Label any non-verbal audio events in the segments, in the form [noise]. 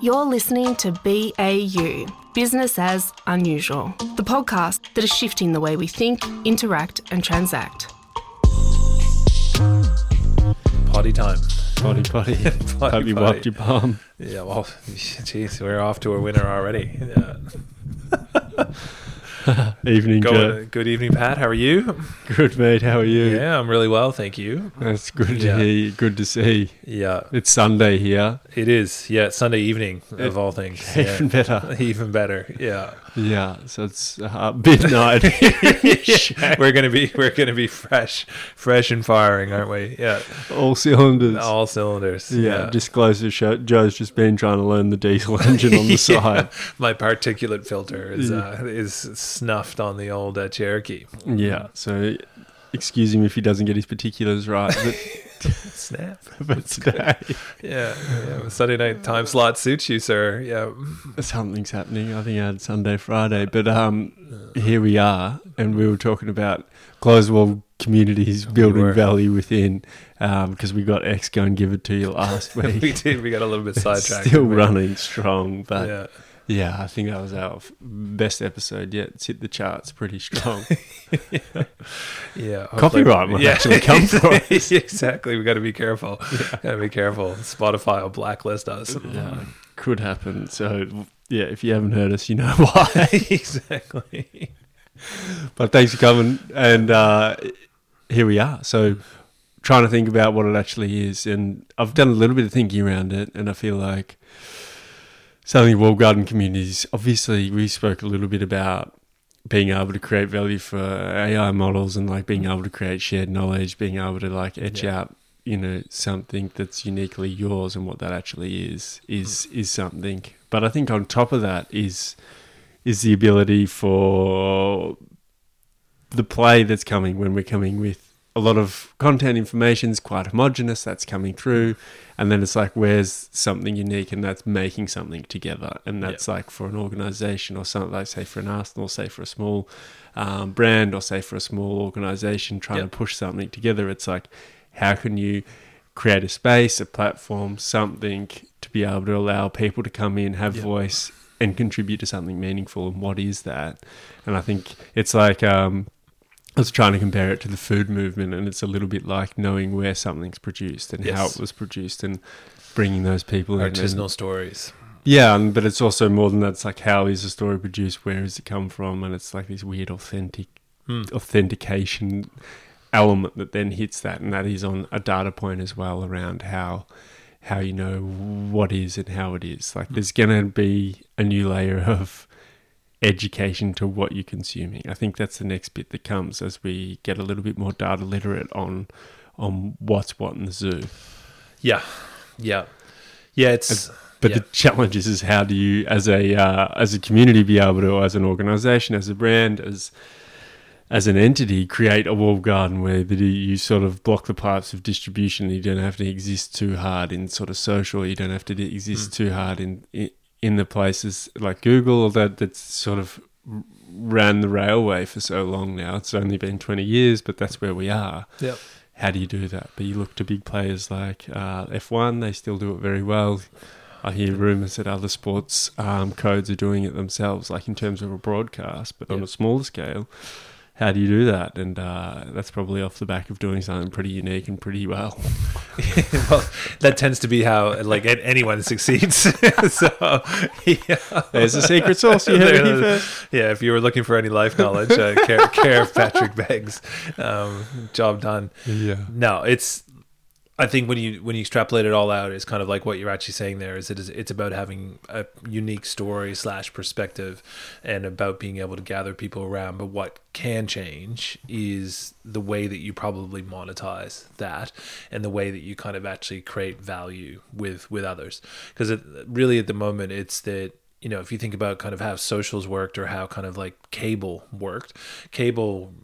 You're listening to BAU, Business as Unusual, the podcast that is shifting the way we think, interact, and transact. Potty time. Potty [laughs] potty. Potty, Hope you potty. wiped your palm. Yeah, well, [laughs] jeez, we're off to a winner already. Yeah. [laughs] Evening, Joe, good evening, Pat. How are you? Good mate. How are you? Yeah, I'm really well, thank you. That's good to Yeah. hear. you, Good to see. Yeah, It's Sunday here. it is. Yeah, it's Sunday evening of all things. [laughs] Yeah. Even better. [laughs] Even better. Yeah. Yeah. So it's uh, [laughs] midnight. [laughs] we're gonna be we're gonna be fresh, fresh and firing, aren't we? Yeah, All cylinders. all cylinders. yeah. Disclosure show. Joe's just been trying to learn the diesel [laughs] engine on the Yeah. side. My particulate filter is uh, is snuffed on the old uh, Cherokee. Yeah. So excuse him if he doesn't get his particulars right. But, Snap. [laughs] [laughs] but today Yeah, yeah. Sunday night time slot suits you, sir. Yeah. [laughs] something's happening. I think I had Sunday, Friday, but um, here we are, and we were talking about closed wall communities building were. value within, because we got X go and give it to you last week. we did. We got a little bit sidetracked. Still running strong, but yeah. Yeah. I think that was our best episode yet. It's hit the charts pretty strong. [laughs] Yeah. Copyright might actually come for [laughs] us. exactly. We've got to be careful. Yeah. Got to be careful. Spotify will blacklist us. yeah, could happen. So yeah, if you haven't heard us, you know [laughs] why. exactly. But thanks for coming, and uh, here we are. So, trying to think about what it actually is, and I've done a little bit of thinking around it, and I feel like something walled garden communities. Obviously, we spoke a little bit about being able to create value for AI models, and like being able to create shared knowledge, being able to like etch Yeah. out, you know, something that's uniquely yours, and what that actually is is mm. is something. But I think on top of that is is the ability for the play that's coming when we're coming with a lot of content information is quite homogenous that's coming through and then it's like where's something unique and that's making something together and that's like for an organization or something like say for an arsenal say for a small um, brand or say for a small organization trying Yep. to push something together it's like how can you create a space a platform something to be able to allow people to come in have Yep. voice and contribute to something meaningful and what is that and i think it's like um, I was trying to compare it to the food movement, and it's a little bit like knowing where something's produced and how it was produced, and bringing those people in. and- Artisanal stories. yeah, and, but it's also more than that. It's like how is the story produced? Where does it come from? And it's like this weird authentic Hmm. authentication element that then hits that, and that is on a data point as well around how how you know what is and how it is. Like there's gonna be a new layer of education to what you're consuming. I think that's the next bit that comes as we get a little bit more data literate on on what's what in the zoo. Yeah. Yeah. Yeah. It's. But Yeah. the challenge is, is how do you, as a uh, as a community, be able to, as an organization, as a brand, as as an entity, create a walled garden where that you sort of block the pipes of distribution. You don't have to exist too hard in sort of social. You don't have to Mm. exist too hard in, in in the places like Google that that's sort of ran the railway for so long now. It's only been twenty years, but that's where we are yeah. how do you do that? But you look to big players like uh, F1, they still do it very well. I hear rumours that other sports um, codes are doing it themselves, like in terms of a broadcast, but on a smaller scale. How do you do that? And uh, that's probably off the back of doing something pretty unique and pretty well. [laughs] well, that tends to be how like anyone succeeds. [laughs] so, yeah. There's a secret sauce. You heard. Yeah, if you were looking for any life knowledge, uh, care, care of Patrick Beggs. Um, job done. Yeah. No, it's. I think when you when you extrapolate it all out, it's kind of like what you're actually saying there. Is it is it's about having a unique story slash perspective, and about being able to gather people around. But what can change is the way that you probably monetize that, and the way that you kind of actually create value with with others. Because really at the moment, it's that you know if you think about kind of how socials worked or how kind of like cable worked, cable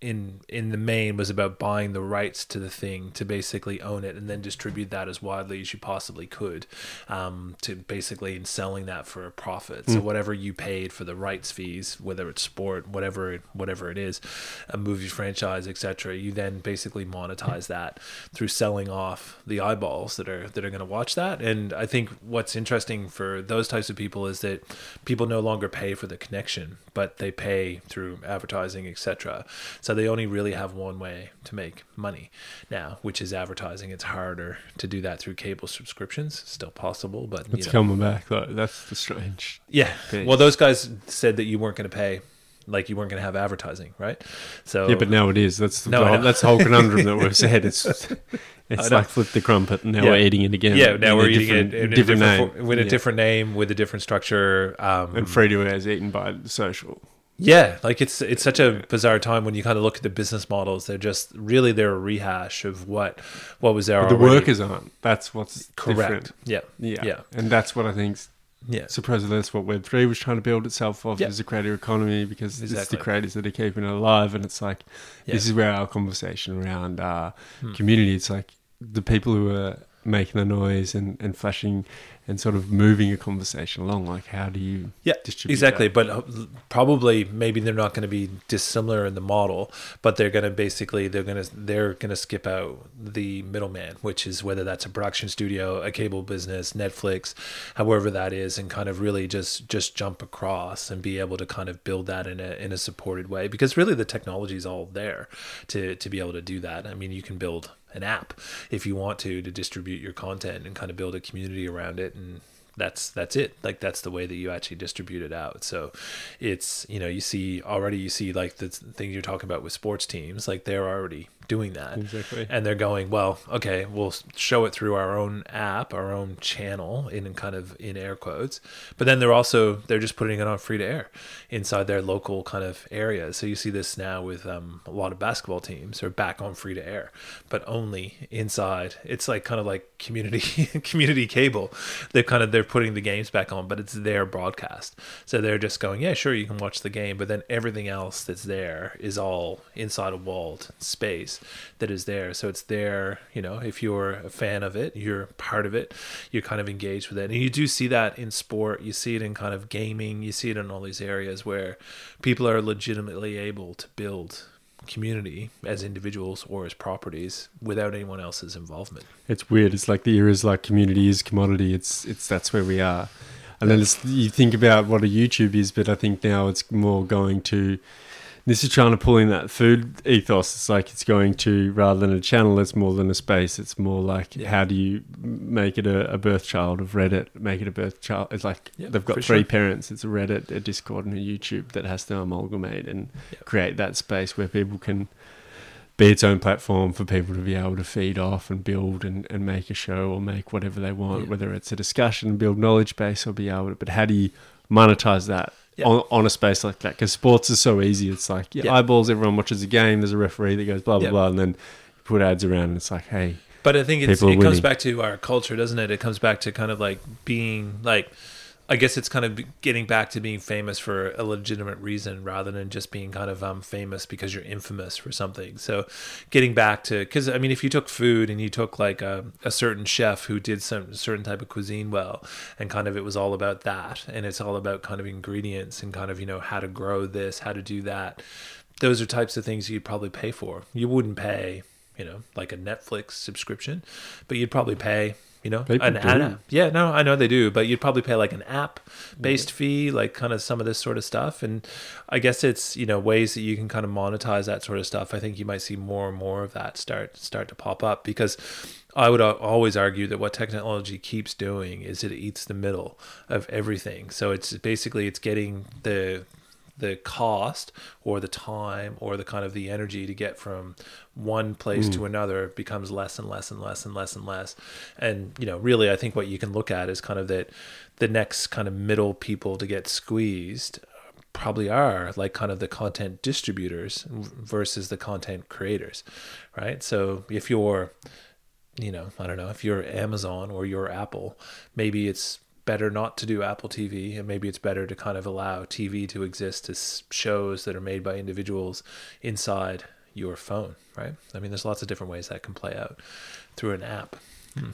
in in the main was about buying the rights to the thing to basically own it and then distribute that as widely as you possibly could um, to basically in selling that for a profit. So whatever you paid for the rights fees whether it's sport whatever whatever it is a movie franchise etc you then basically monetize that through selling off the eyeballs that are that are going to watch that. And i think what's interesting for those types of people is that people no longer pay for the connection but they pay through advertising etc so they only really have one way to make money now which is advertising it's harder to do that through cable subscriptions still possible but you It's know. coming back though. That's the strange. yeah piece. well those guys said that you weren't going to pay like you weren't going to have advertising right so Yeah, but now it is. That's the No, whole, that's the whole conundrum that we've [laughs] said. It's it's like flip the crumpet, and now Yeah. we're eating it again. yeah now we're eating it in a different, different, name fo- with a different name with a different structure um And free to air is eaten by social. Yeah, like it's it's such a bizarre time when you kind of look at the business models. They're just really they're a rehash of what what was there. But the workers aren't. That's what's correct. different. Yeah, Yeah. Yeah. And that's what I think. yeah, Supposedly that's what Web three was trying to build itself off Yeah. as a creator economy because it's the creators that are keeping it alive. And it's like Yeah. this is where our conversation around uh, Hmm. community. It's like the people who are making the noise and, and flashing and sort of moving a conversation along. Like how do you yeah, distribute exactly. that? But uh, probably maybe they're not going to be dissimilar in the model, but they're going to basically they're going to they're going to skip out the middleman, which is whether that's a production studio, a cable business, Netflix, however that is, and kind of really just just jump across and be able to kind of build that in a in a supported way because really the technology is all there to to be able to do that. I mean, you can build an app if you want to to distribute your content and kind of build a community around it and that's that's it. Like that's the way that you actually distribute it out. So it's you know you see already you see like the things you're talking about with sports teams like they're already doing that. Exactly. and they're going well okay we'll show it through our own app our own channel in kind of in air quotes. But then they're also they're just putting it on free to air inside their local kind of area. So you see this now with um, a lot of basketball teams are back on free to air but only inside. It's like kind of like community [laughs] community cable. They're kind of they're putting the games back on but it's their broadcast. So they're just going yeah sure you can watch the game but then everything else that's there is all inside a walled space that is there so it's there you know if you're a fan of it you're part of it you're kind of engaged with it and you do see that in sport you see it in kind of gaming you see it in all these areas where people are legitimately able to build community as individuals or as properties without anyone else's involvement It's weird. It's like the era is like community is commodity. It's it's that's where we are. And then you think about what a YouTube is, but I think now it's more going to. This is trying to pull in that food ethos. It's like it's going to rather than a channel. It's more than a space. It's more like Yeah. how do you make it a, a birth child of Reddit? Make it a birth child. It's like Yeah, they've got three sure. parents. It's a Reddit, a Discord, and a YouTube that has to amalgamate and Yeah. create that space where people can be its own platform for people to be able to feed off and build and, and make a show or make whatever they want, Yeah. whether it's a discussion, build knowledge base or be able to, but how do you monetize that Yeah. on, on a space like that? Because sports is so easy. It's like, yeah, eyeballs, everyone watches a game, there's a referee that goes blah, blah, blah, and then you put ads around and it's like, hey, But I think it's, it comes back to our culture, doesn't it? It comes back to kind of like being like, I guess it's kind of getting back to being famous for a legitimate reason rather than just being kind of um, famous because you're infamous for something. So getting back to, because I mean, if you took food and you took like a, a certain chef who did some certain type of cuisine well, and kind of it was all about that, and it's all about kind of ingredients and kind of, you know, how to grow this, how to do that. Those are types of things you'd probably pay for. You wouldn't pay you know, like a Netflix subscription, but you'd probably pay, you know, an app. Yeah, no, I know they do, but you'd probably pay like an app based fee, like kind of some of this sort of stuff. And I guess it's, you know, ways that you can kind of monetize that sort of stuff. I think you might see more and more of that start start to pop up because I would always argue that what technology keeps doing is it eats the middle of everything. So it's basically it's getting the the cost or the time or the kind of the energy to get from one place to hmm. another becomes less and less and less and less and less. And you know really i think what you can look at is kind of that the next kind of middle people to get squeezed probably are like kind of the content distributors versus the content creators right? So if you're you know i don't know if you're amazon or you're apple maybe it's better not to do Apple TV, and maybe it's better to kind of allow TV to exist as shows that are made by individuals inside your phone, right? I mean, there's lots of different ways that can play out through an app.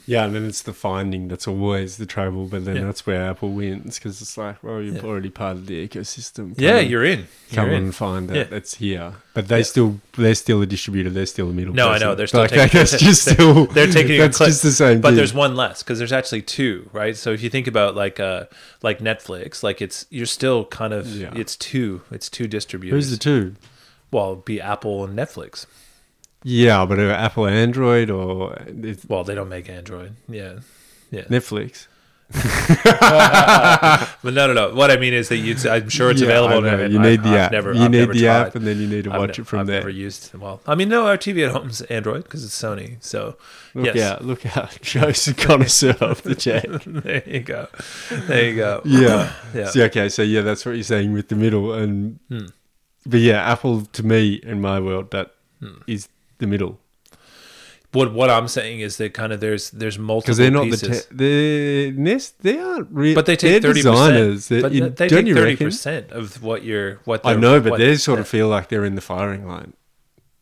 Yeah, and then it's the finding that's always the trouble, but then Yeah. that's where Apple wins because it's like, well, you're Yeah. already part of the ecosystem. Come Yeah, on- you're in. come You're on in. and find that Yeah. it's here. But they Yeah. still, they're still a distributor. They're still a middle. No, I person. know. They're still like, taking. [laughs] that's [laughs] just still. [laughs] They're taking. That's a clip, just the same. But thing. there's one less because there's actually two, right? So if you think about like uh like Netflix, like it's you're still kind of Yeah. it's two. It's two distributors. who's the two? well, it'd be Apple and Netflix. Yeah, but Apple Android or it's Well, they don't make Android. Yeah. Yeah. Netflix. [laughs] But no, no, no. What I mean is that you. I'm sure it's Yeah, available. Know. You need the I've app. Never, you I've need the tried. app, and then you need to watch ne- it from I've there. never used. Well, I mean, no, our TV at home is Android because it's Sony. So Look yes. out! Look out! [laughs] Joe's a connoisseur of the [laughs] chat. there you go. There you go. Yeah. [coughs] Yeah. So, okay, so yeah, that's what you're saying with the middle, and Hmm. but yeah, Apple to me in my world that is Hmm. The middle What what I'm saying is that kind of there's there's multiple because they're not pieces. the te- they're Nest. They aren't really, but they take thirty designers. percent. But you- they take thirty percent of what you're what I know, but they sort of feel like they're in the firing line.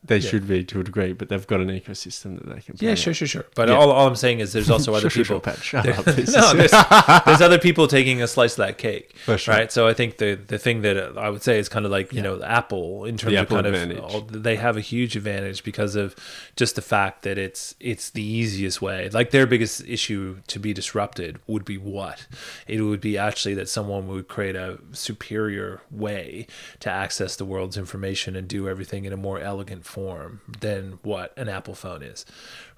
They Yeah. should be to a degree, but they've got an ecosystem that they can. Yeah, sure, sure, sure. But Yeah. all, all I'm saying is there's also [laughs] other Sure, people. sure, [laughs] there- up. No, there's, [laughs] there's other people taking a slice of that cake, For sure. right? So I think the the thing that I would say is kind of like you know Apple in terms The of Apple kind advantage. of they have a huge advantage because of just the fact that it's it's the easiest way. Like their biggest issue to be disrupted would be what it would be actually that someone would create a superior way to access the world's information and do everything in a more elegant form than what an Apple phone is,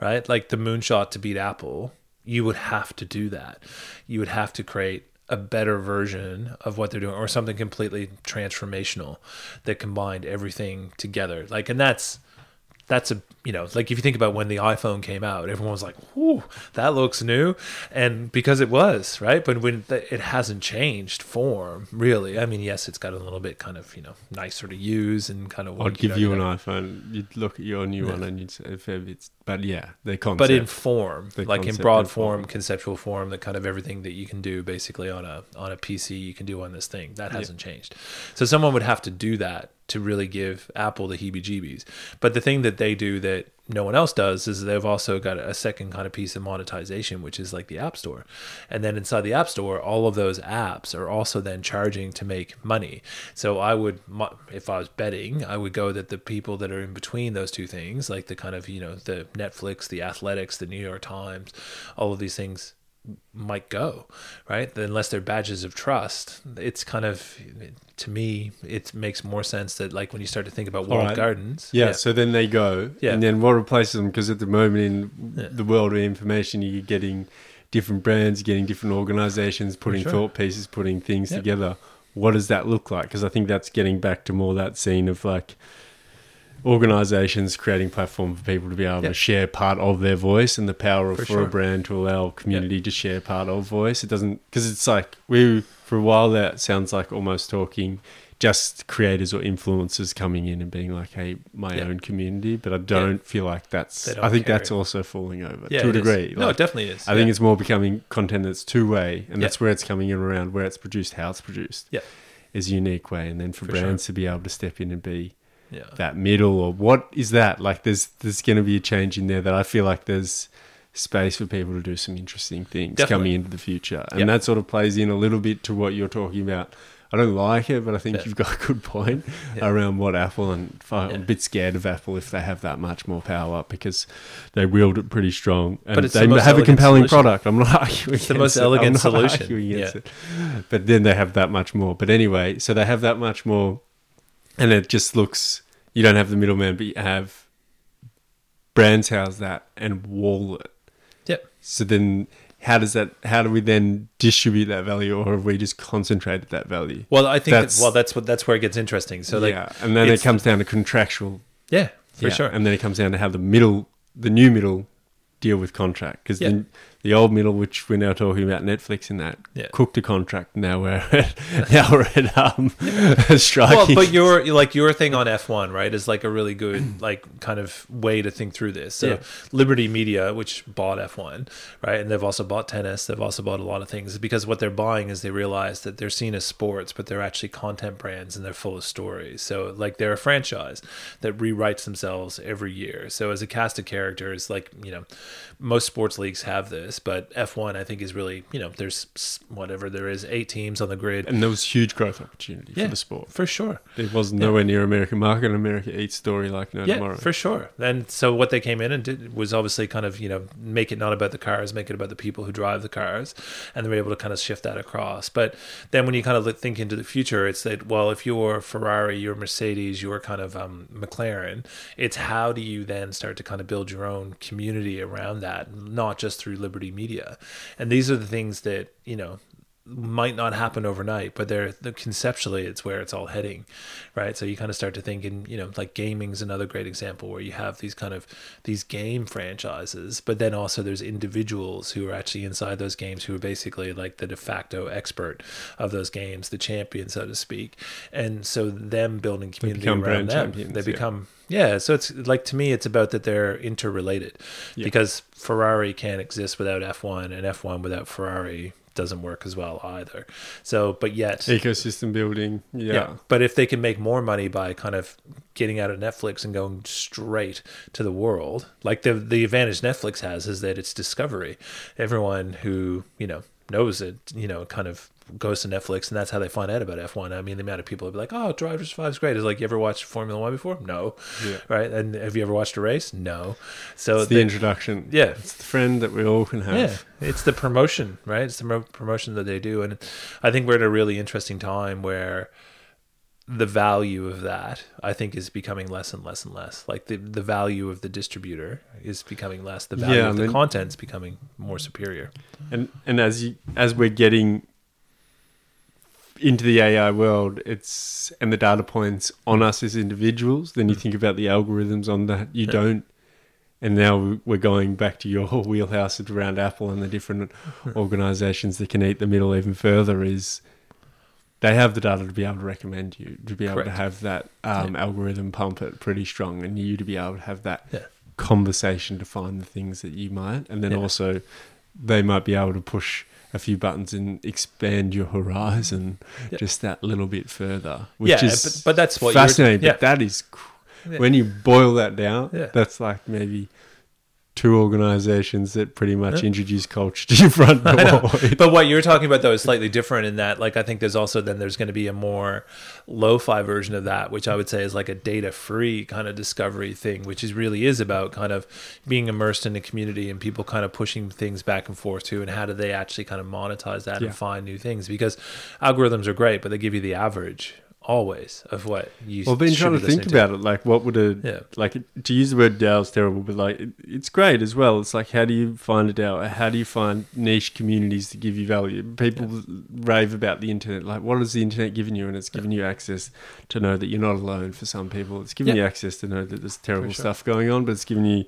right? Like the moonshot to beat Apple, you would have to do that. You would have to create a better version of what they're doing or something completely transformational that combined everything together. Like, and that's, that's a you know like if you think about when the iphone came out everyone was like whoo that looks new and because it was right but when th- it hasn't changed form really i mean yes it's got a little bit kind of you know nicer to use and kind of I'd give you an know, iPhone. You'd look at your new Yeah. one and you'd say, if it's, but yeah, the concept. but in form The like in broad form form. conceptual form that kind of everything that you can do basically on a on a pc you can do on this thing that hasn't changed so someone would have to do that to really give apple the heebie jeebies but the thing that they do that no one else does is they've also got a second kind of piece of monetization which is like the app store. And then inside the app store all of those apps are also then charging to make money. So i would if i was betting i would go that the people that are in between those two things like the kind of you know the netflix the athletics the new york times all of these things might go right unless they're badges of trust it's kind of to me it makes more sense that like when you start to think about walled right. gardens yeah, so then they go. Yeah. And then what replaces them? Because at the moment in Yeah. the world of information, you're getting different brands, getting different organizations, putting sure. thought pieces, putting things Yep. together. What does that look like? Because I think that's getting back to more that scene of like organizations creating platform for people to be able Yep. to share part of their voice and the power of For for, sure. a brand to allow community to share part of voice. It doesn't because it's like we for a while that sounds like almost talking just creators or influencers coming in and being like, "Hey, my Yeah. own community," but I don't feel like that's. I think that's also falling over yeah to a degree. no it definitely is I think it's more becoming content that's two way, and Yeah. that's where it's coming in around where it's produced, how it's produced. Yeah. is a unique way, and then for, For sure. brands to be able to step in and be yeah that middle or what is that like? There's there's going to be a change in there that I feel like there's space for people to do some interesting things Definitely. coming into the future, and Yeah. that sort of plays in a little bit to what you're talking about. I don't like it, but I think Yeah. you've got a good point [laughs] Yeah. around what Apple and I'm a bit scared of Apple if they have that much more power because they wield it pretty strong and But it's they the most have a compelling solution. product. I'm not [laughs] arguing. It's the most it. Elegant [laughs] solution. Yeah. it. But then they have that much more. But anyway, so they have that much more, and it just looks. You don't have the middleman, but you have brands house that and wall it. Yep. So then, how does that? How do we then distribute that value, or have we just concentrated that value? well i think That's- that, well that's what that's where it gets interesting so like yeah, and then it comes down to contractual yeah for yeah, sure and then it comes down to how the middle, the new middle, deal with contract because Yeah. then the old middle, which we're now talking about Netflix in that, Yeah. cooked a contract. Now we're [laughs] at, now we're at um, [laughs] well, striking. but your like your thing on F1, right, is like a really good [clears throat] like kind of way to think through this. So Yeah. Liberty Media, which bought F1, right, and they've also bought tennis, they've also bought a lot of things because what they're buying is they realize that they're seen as sports, but they're actually content brands and they're full of stories. So like they're a franchise that rewrites themselves every year. So as a cast of characters, like you know, most sports leagues have this, but F1 I think is really you know there's whatever there is eight teams on the grid. and there was huge growth opportunity Yeah. for the sport. For sure. It was nowhere near American market and America eats story like no Yeah, tomorrow. for sure. And so what they came in and did was obviously kind of you know make it not about the cars, make it about the people who drive the cars, and they were able to kind of shift that across. But then when you kind of think into the future, it's that well, if you're Ferrari, you're Mercedes, you're kind of um, McLaren, it's how do you then start to kind of build your own community around that, not just through Liberty Media. And these are the things that you know might not happen overnight, but they're, the conceptually it's where it's all heading, right? So you kind of start to think in, you know, like gaming's another great example where you have these kind of these game franchises, but then also there's individuals who are actually inside those games who are basically like the de facto expert of those games, the champion, so to speak. And so them building community around them, they yeah. become yeah, so it's like to me, it's about that they're interrelated Yeah. because Ferrari can't exist without F1, and F1 without Ferrari doesn't work as well either. So, but yet, Ecosystem building, yeah. But if they can make more money by kind of getting out of Netflix and going straight to the world, like the the advantage Netflix has is that it's discovery. Everyone who you know knows it, you know, kind of goes to Netflix and that's how they find out about F1. I mean, the amount of people who be like, "Oh, Drive to Survive is great." Is like, you ever watched Formula One before? No, Yeah. right? And have you ever watched a race? No. So It's the they- introduction. yeah, It's the friend that we all can have. yeah, it's the promotion, right? It's the promotion that they do, and I think we're at a really interesting time where the value of that, I think, is becoming less and less and less. Like the the value of the distributor is becoming less. The value Yeah, of I the mean- content's becoming more superior. And and as you as we're getting into the AI world, it's and the data points on us as individuals, then you think about the algorithms on that. You Yeah. don't and now we're going back to your [laughs] wheelhouse around Apple and the different [laughs] organizations that can eat the middle even further is they have the data to be able to recommend you, to be able to have that um, algorithm pump it pretty strong, and you to be able to have that Yeah. conversation to find the things that you might, and then Yeah. also they might be able to push a few buttons and expand your horizon Yeah. just that little bit further, which yeah, is but, but that's what you're- fascinating. Yeah, But that is when you boil that down, Yeah. that's like maybe two organizations that pretty much Yeah. introduce culture to your [laughs] front door. [laughs] but what you're talking about though is slightly different in that like I think there's also then there's going to be a more lo-fi version of that which I would say is like a data free kind of discovery thing which is really is about kind of being immersed in a community and people kind of pushing things back and forth to and how do they actually kind of monetize that Yeah. and find new things because algorithms are great but they give you the average always of what you Well, I've been trying be to think listening about it. Like, what would a Yeah. like to use the word DAO is terrible, but like it, it's great as well. It's like how do you find a DAO? How do you find niche communities to give you value? People rave about the internet. Like, what has the internet given you? And it's given you access to know that you're not alone. For some people, it's given Yeah. you access to know that there's terrible sure. stuff going on, but it's given you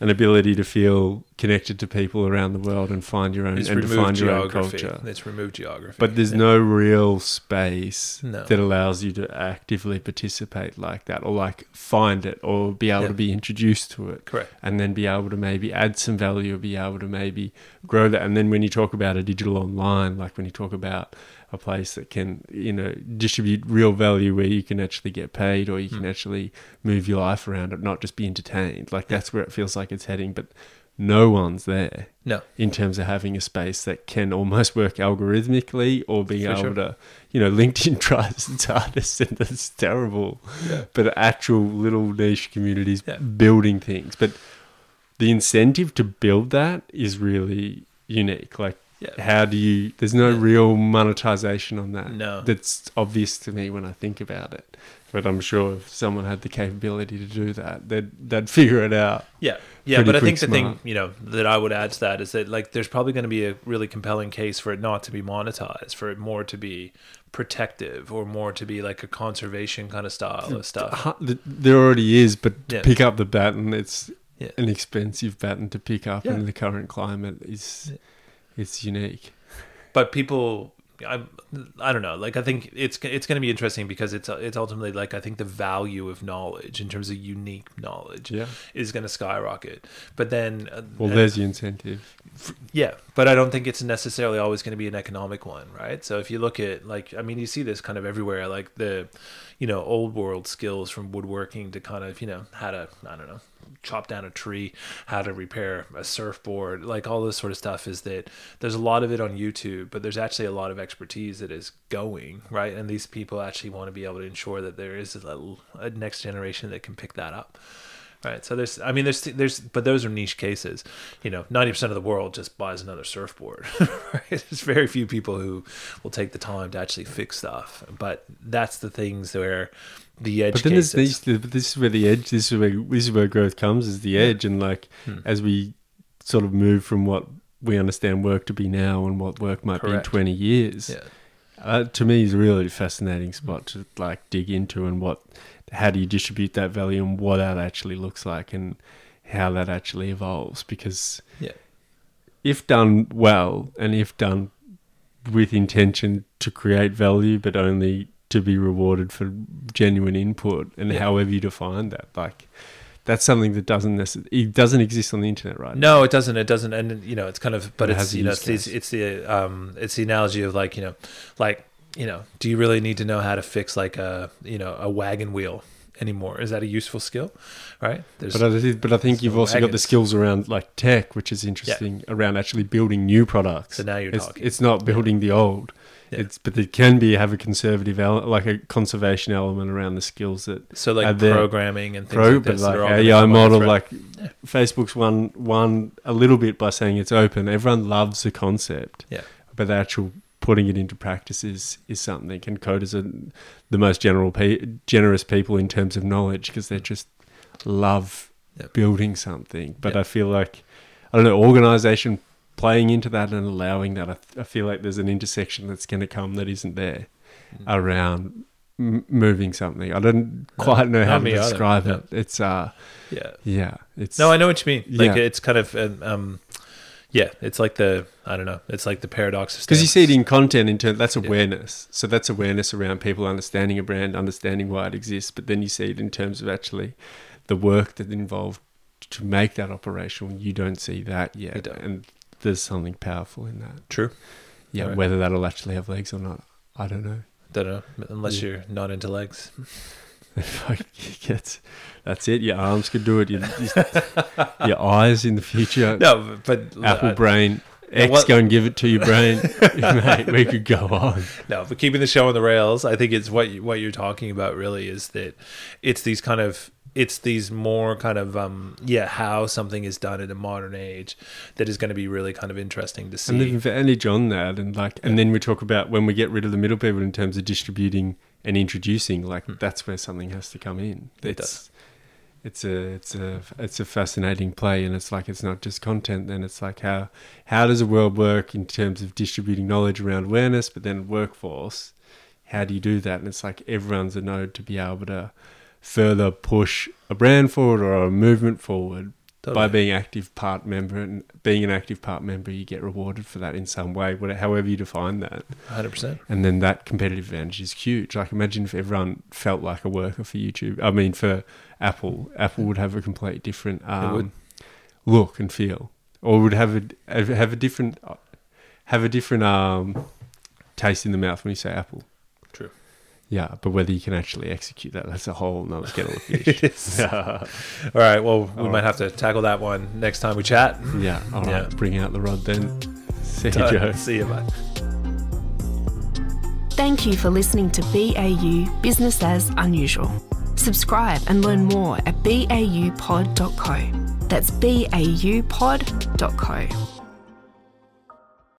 an ability to feel connected to people around the world and find your own and to find your own culture. it's removed geography But there's Yeah. no real space No. that allows you to actively participate like that or like find it or be able Yeah. to be introduced to it correct and then be able to maybe add some value or be able to maybe grow that. And then when you talk about a digital online, like when you talk about a place that can, you know, distribute real value where you can actually get paid or you can Mm. actually move your life around it, not just be entertained. Like that's where it feels like it's heading. But no one's there no in terms of having a space that can almost work algorithmically or being For able sure. to, you know, LinkedIn [laughs] tries its hardest and it's terrible. Yeah. But actual little niche communities Yeah. building things. But the incentive to build that is really unique. Like, yeah how do you, there's no real monetization on that. No. That's obvious to me when I think about it. But I'm sure if someone had the capability to do that, they'd, they'd [laughs] figure it out. Yeah, yeah, but I think the thing you know that I would add to that is that like there's probably going to be a really compelling case for it not to be monetized, for it more to be protective or more to be like a conservation kind of style of stuff. There already is, but to Yeah. pick up the baton, it's Yeah. an expensive baton to pick up Yeah. in the current climate is. It's unique. but people I, I don't know like i think it's it's going to be interesting because it's it's ultimately like i think the value of knowledge in terms of unique knowledge Yeah. is going to skyrocket but then uh, Well, and- there's the incentive. yeah but i don't think it's necessarily always going to be an economic one right so if you look at like i mean you see this kind of everywhere like the you know old world skills from woodworking to kind of you know how to i don't know chop down a tree how to repair a surfboard like all this sort of stuff is that there's a lot of it on youtube but there's actually a lot of expertise that is going right? And these people actually want to be able to ensure that there is a, a next generation that can pick that up Right. So there's, I mean, there's, there's, but those are niche cases. You know, 90% of the world just buys another surfboard. [laughs] right. There's very few people who will take the time to actually fix stuff. But that's the things where the edge But then there's these. This is where the edge. This is where this is where growth comes. Is the edge, and like Hmm. as we sort of move from what we understand work to be now, and what work might be in twenty years. yeah. Uh, to me, is a really fascinating spot to like dig into, and what, how do you distribute that value, and what that actually looks like, and how that actually evolves. Because Yeah. if done well, and if done with intention to create value, but only to be rewarded for genuine input, and Yeah. however you define that, like that's something that doesn't it doesn't exist on the internet right No, it doesn't. It doesn't. And you know, it's kind of, but It it's has you know, use it's, it's the um, it's the analogy of like you know, like you know, do you really need to know how to fix like a you know a wagon wheel anymore? Is that a useful skill? Right. There's But I, but I think you've also got the skills around like tech, which is interesting around actually building new products. So now you're it's, talking. It's not building the old. Yeah. It's but it can be have a conservative ele- like a conservation element around the skills that so like programming and things pro, like but this. like that are AI model, like Yeah. Uh, Facebook's one one a little bit by saying it's open. Everyone loves the concept, Yeah. but the actual putting it into practice is, is something. And coders are the most general pe- generous people in terms of knowledge because they just love Yeah. building something. But Yeah. I feel like I don't know organization playing into that and allowing that. I, I feel like there's an intersection that's going to come that isn't there Mm. around m- moving something. I don't quite know how to me either. describe No. it. It's uh yeah. yeah, it's No, I know what you mean. Like Yeah. it's kind of um, um, yeah, it's like the I don't know. It's like the paradox of because you see it in content in terms that's Yeah. awareness. So that's awareness around people understanding a brand, understanding why it exists. But then you see it in terms of actually the work that involved to make that operational. You don't see that yet, and there's something powerful in that. True. Yeah, Right. whether that'll actually have legs or not, I don't know. Don't know unless Yeah. you're not into legs. [laughs] Gets, that's it. Your arms could do it. Your, your, eyes in the future. No, but Apple uh, brain. X what- go and give it to your brain. [laughs] Mate, we could go on. No, but keeping the show on the rails, I think it's what you, what you're talking about. Really, is that it's these kind of it's these more kind of um yeah how something is done in a modern age that is going to be really kind of interesting to see. And the advantage on that, and like, and then we talk about when we get rid of the middle people in terms of distributing and introducing, like that's where something has to come in. Hmm. It It's, it's a, it's a, it's a fascinating play, and it's like it's not just content. Then it's like how, how does the world work in terms of distributing knowledge around awareness, but then workforce. How do you do that? And it's like everyone's a node to be able to further push a brand forward or a movement forward by being active part member and being an active part member you get rewarded for that in some way whatever, however you define that. 100%. and then that competitive advantage is huge. Like imagine if everyone felt like a worker for youtube i mean for apple. Apple would have a completely different um, look and feel or would have a have a different have a different um, taste in the mouth when you say apple. True. Yeah but whether you can actually execute that that's a whole nother kettle of fish [laughs] It is. [laughs] yeah All right. Well, we All might have to tackle that one next time we chat. yeah all right Yeah. bring out the rod then [laughs] see you joe See you, bye. Thank you for listening to BAU Business as Unusual. Subscribe and learn more at baupod.co. That's baupod.co.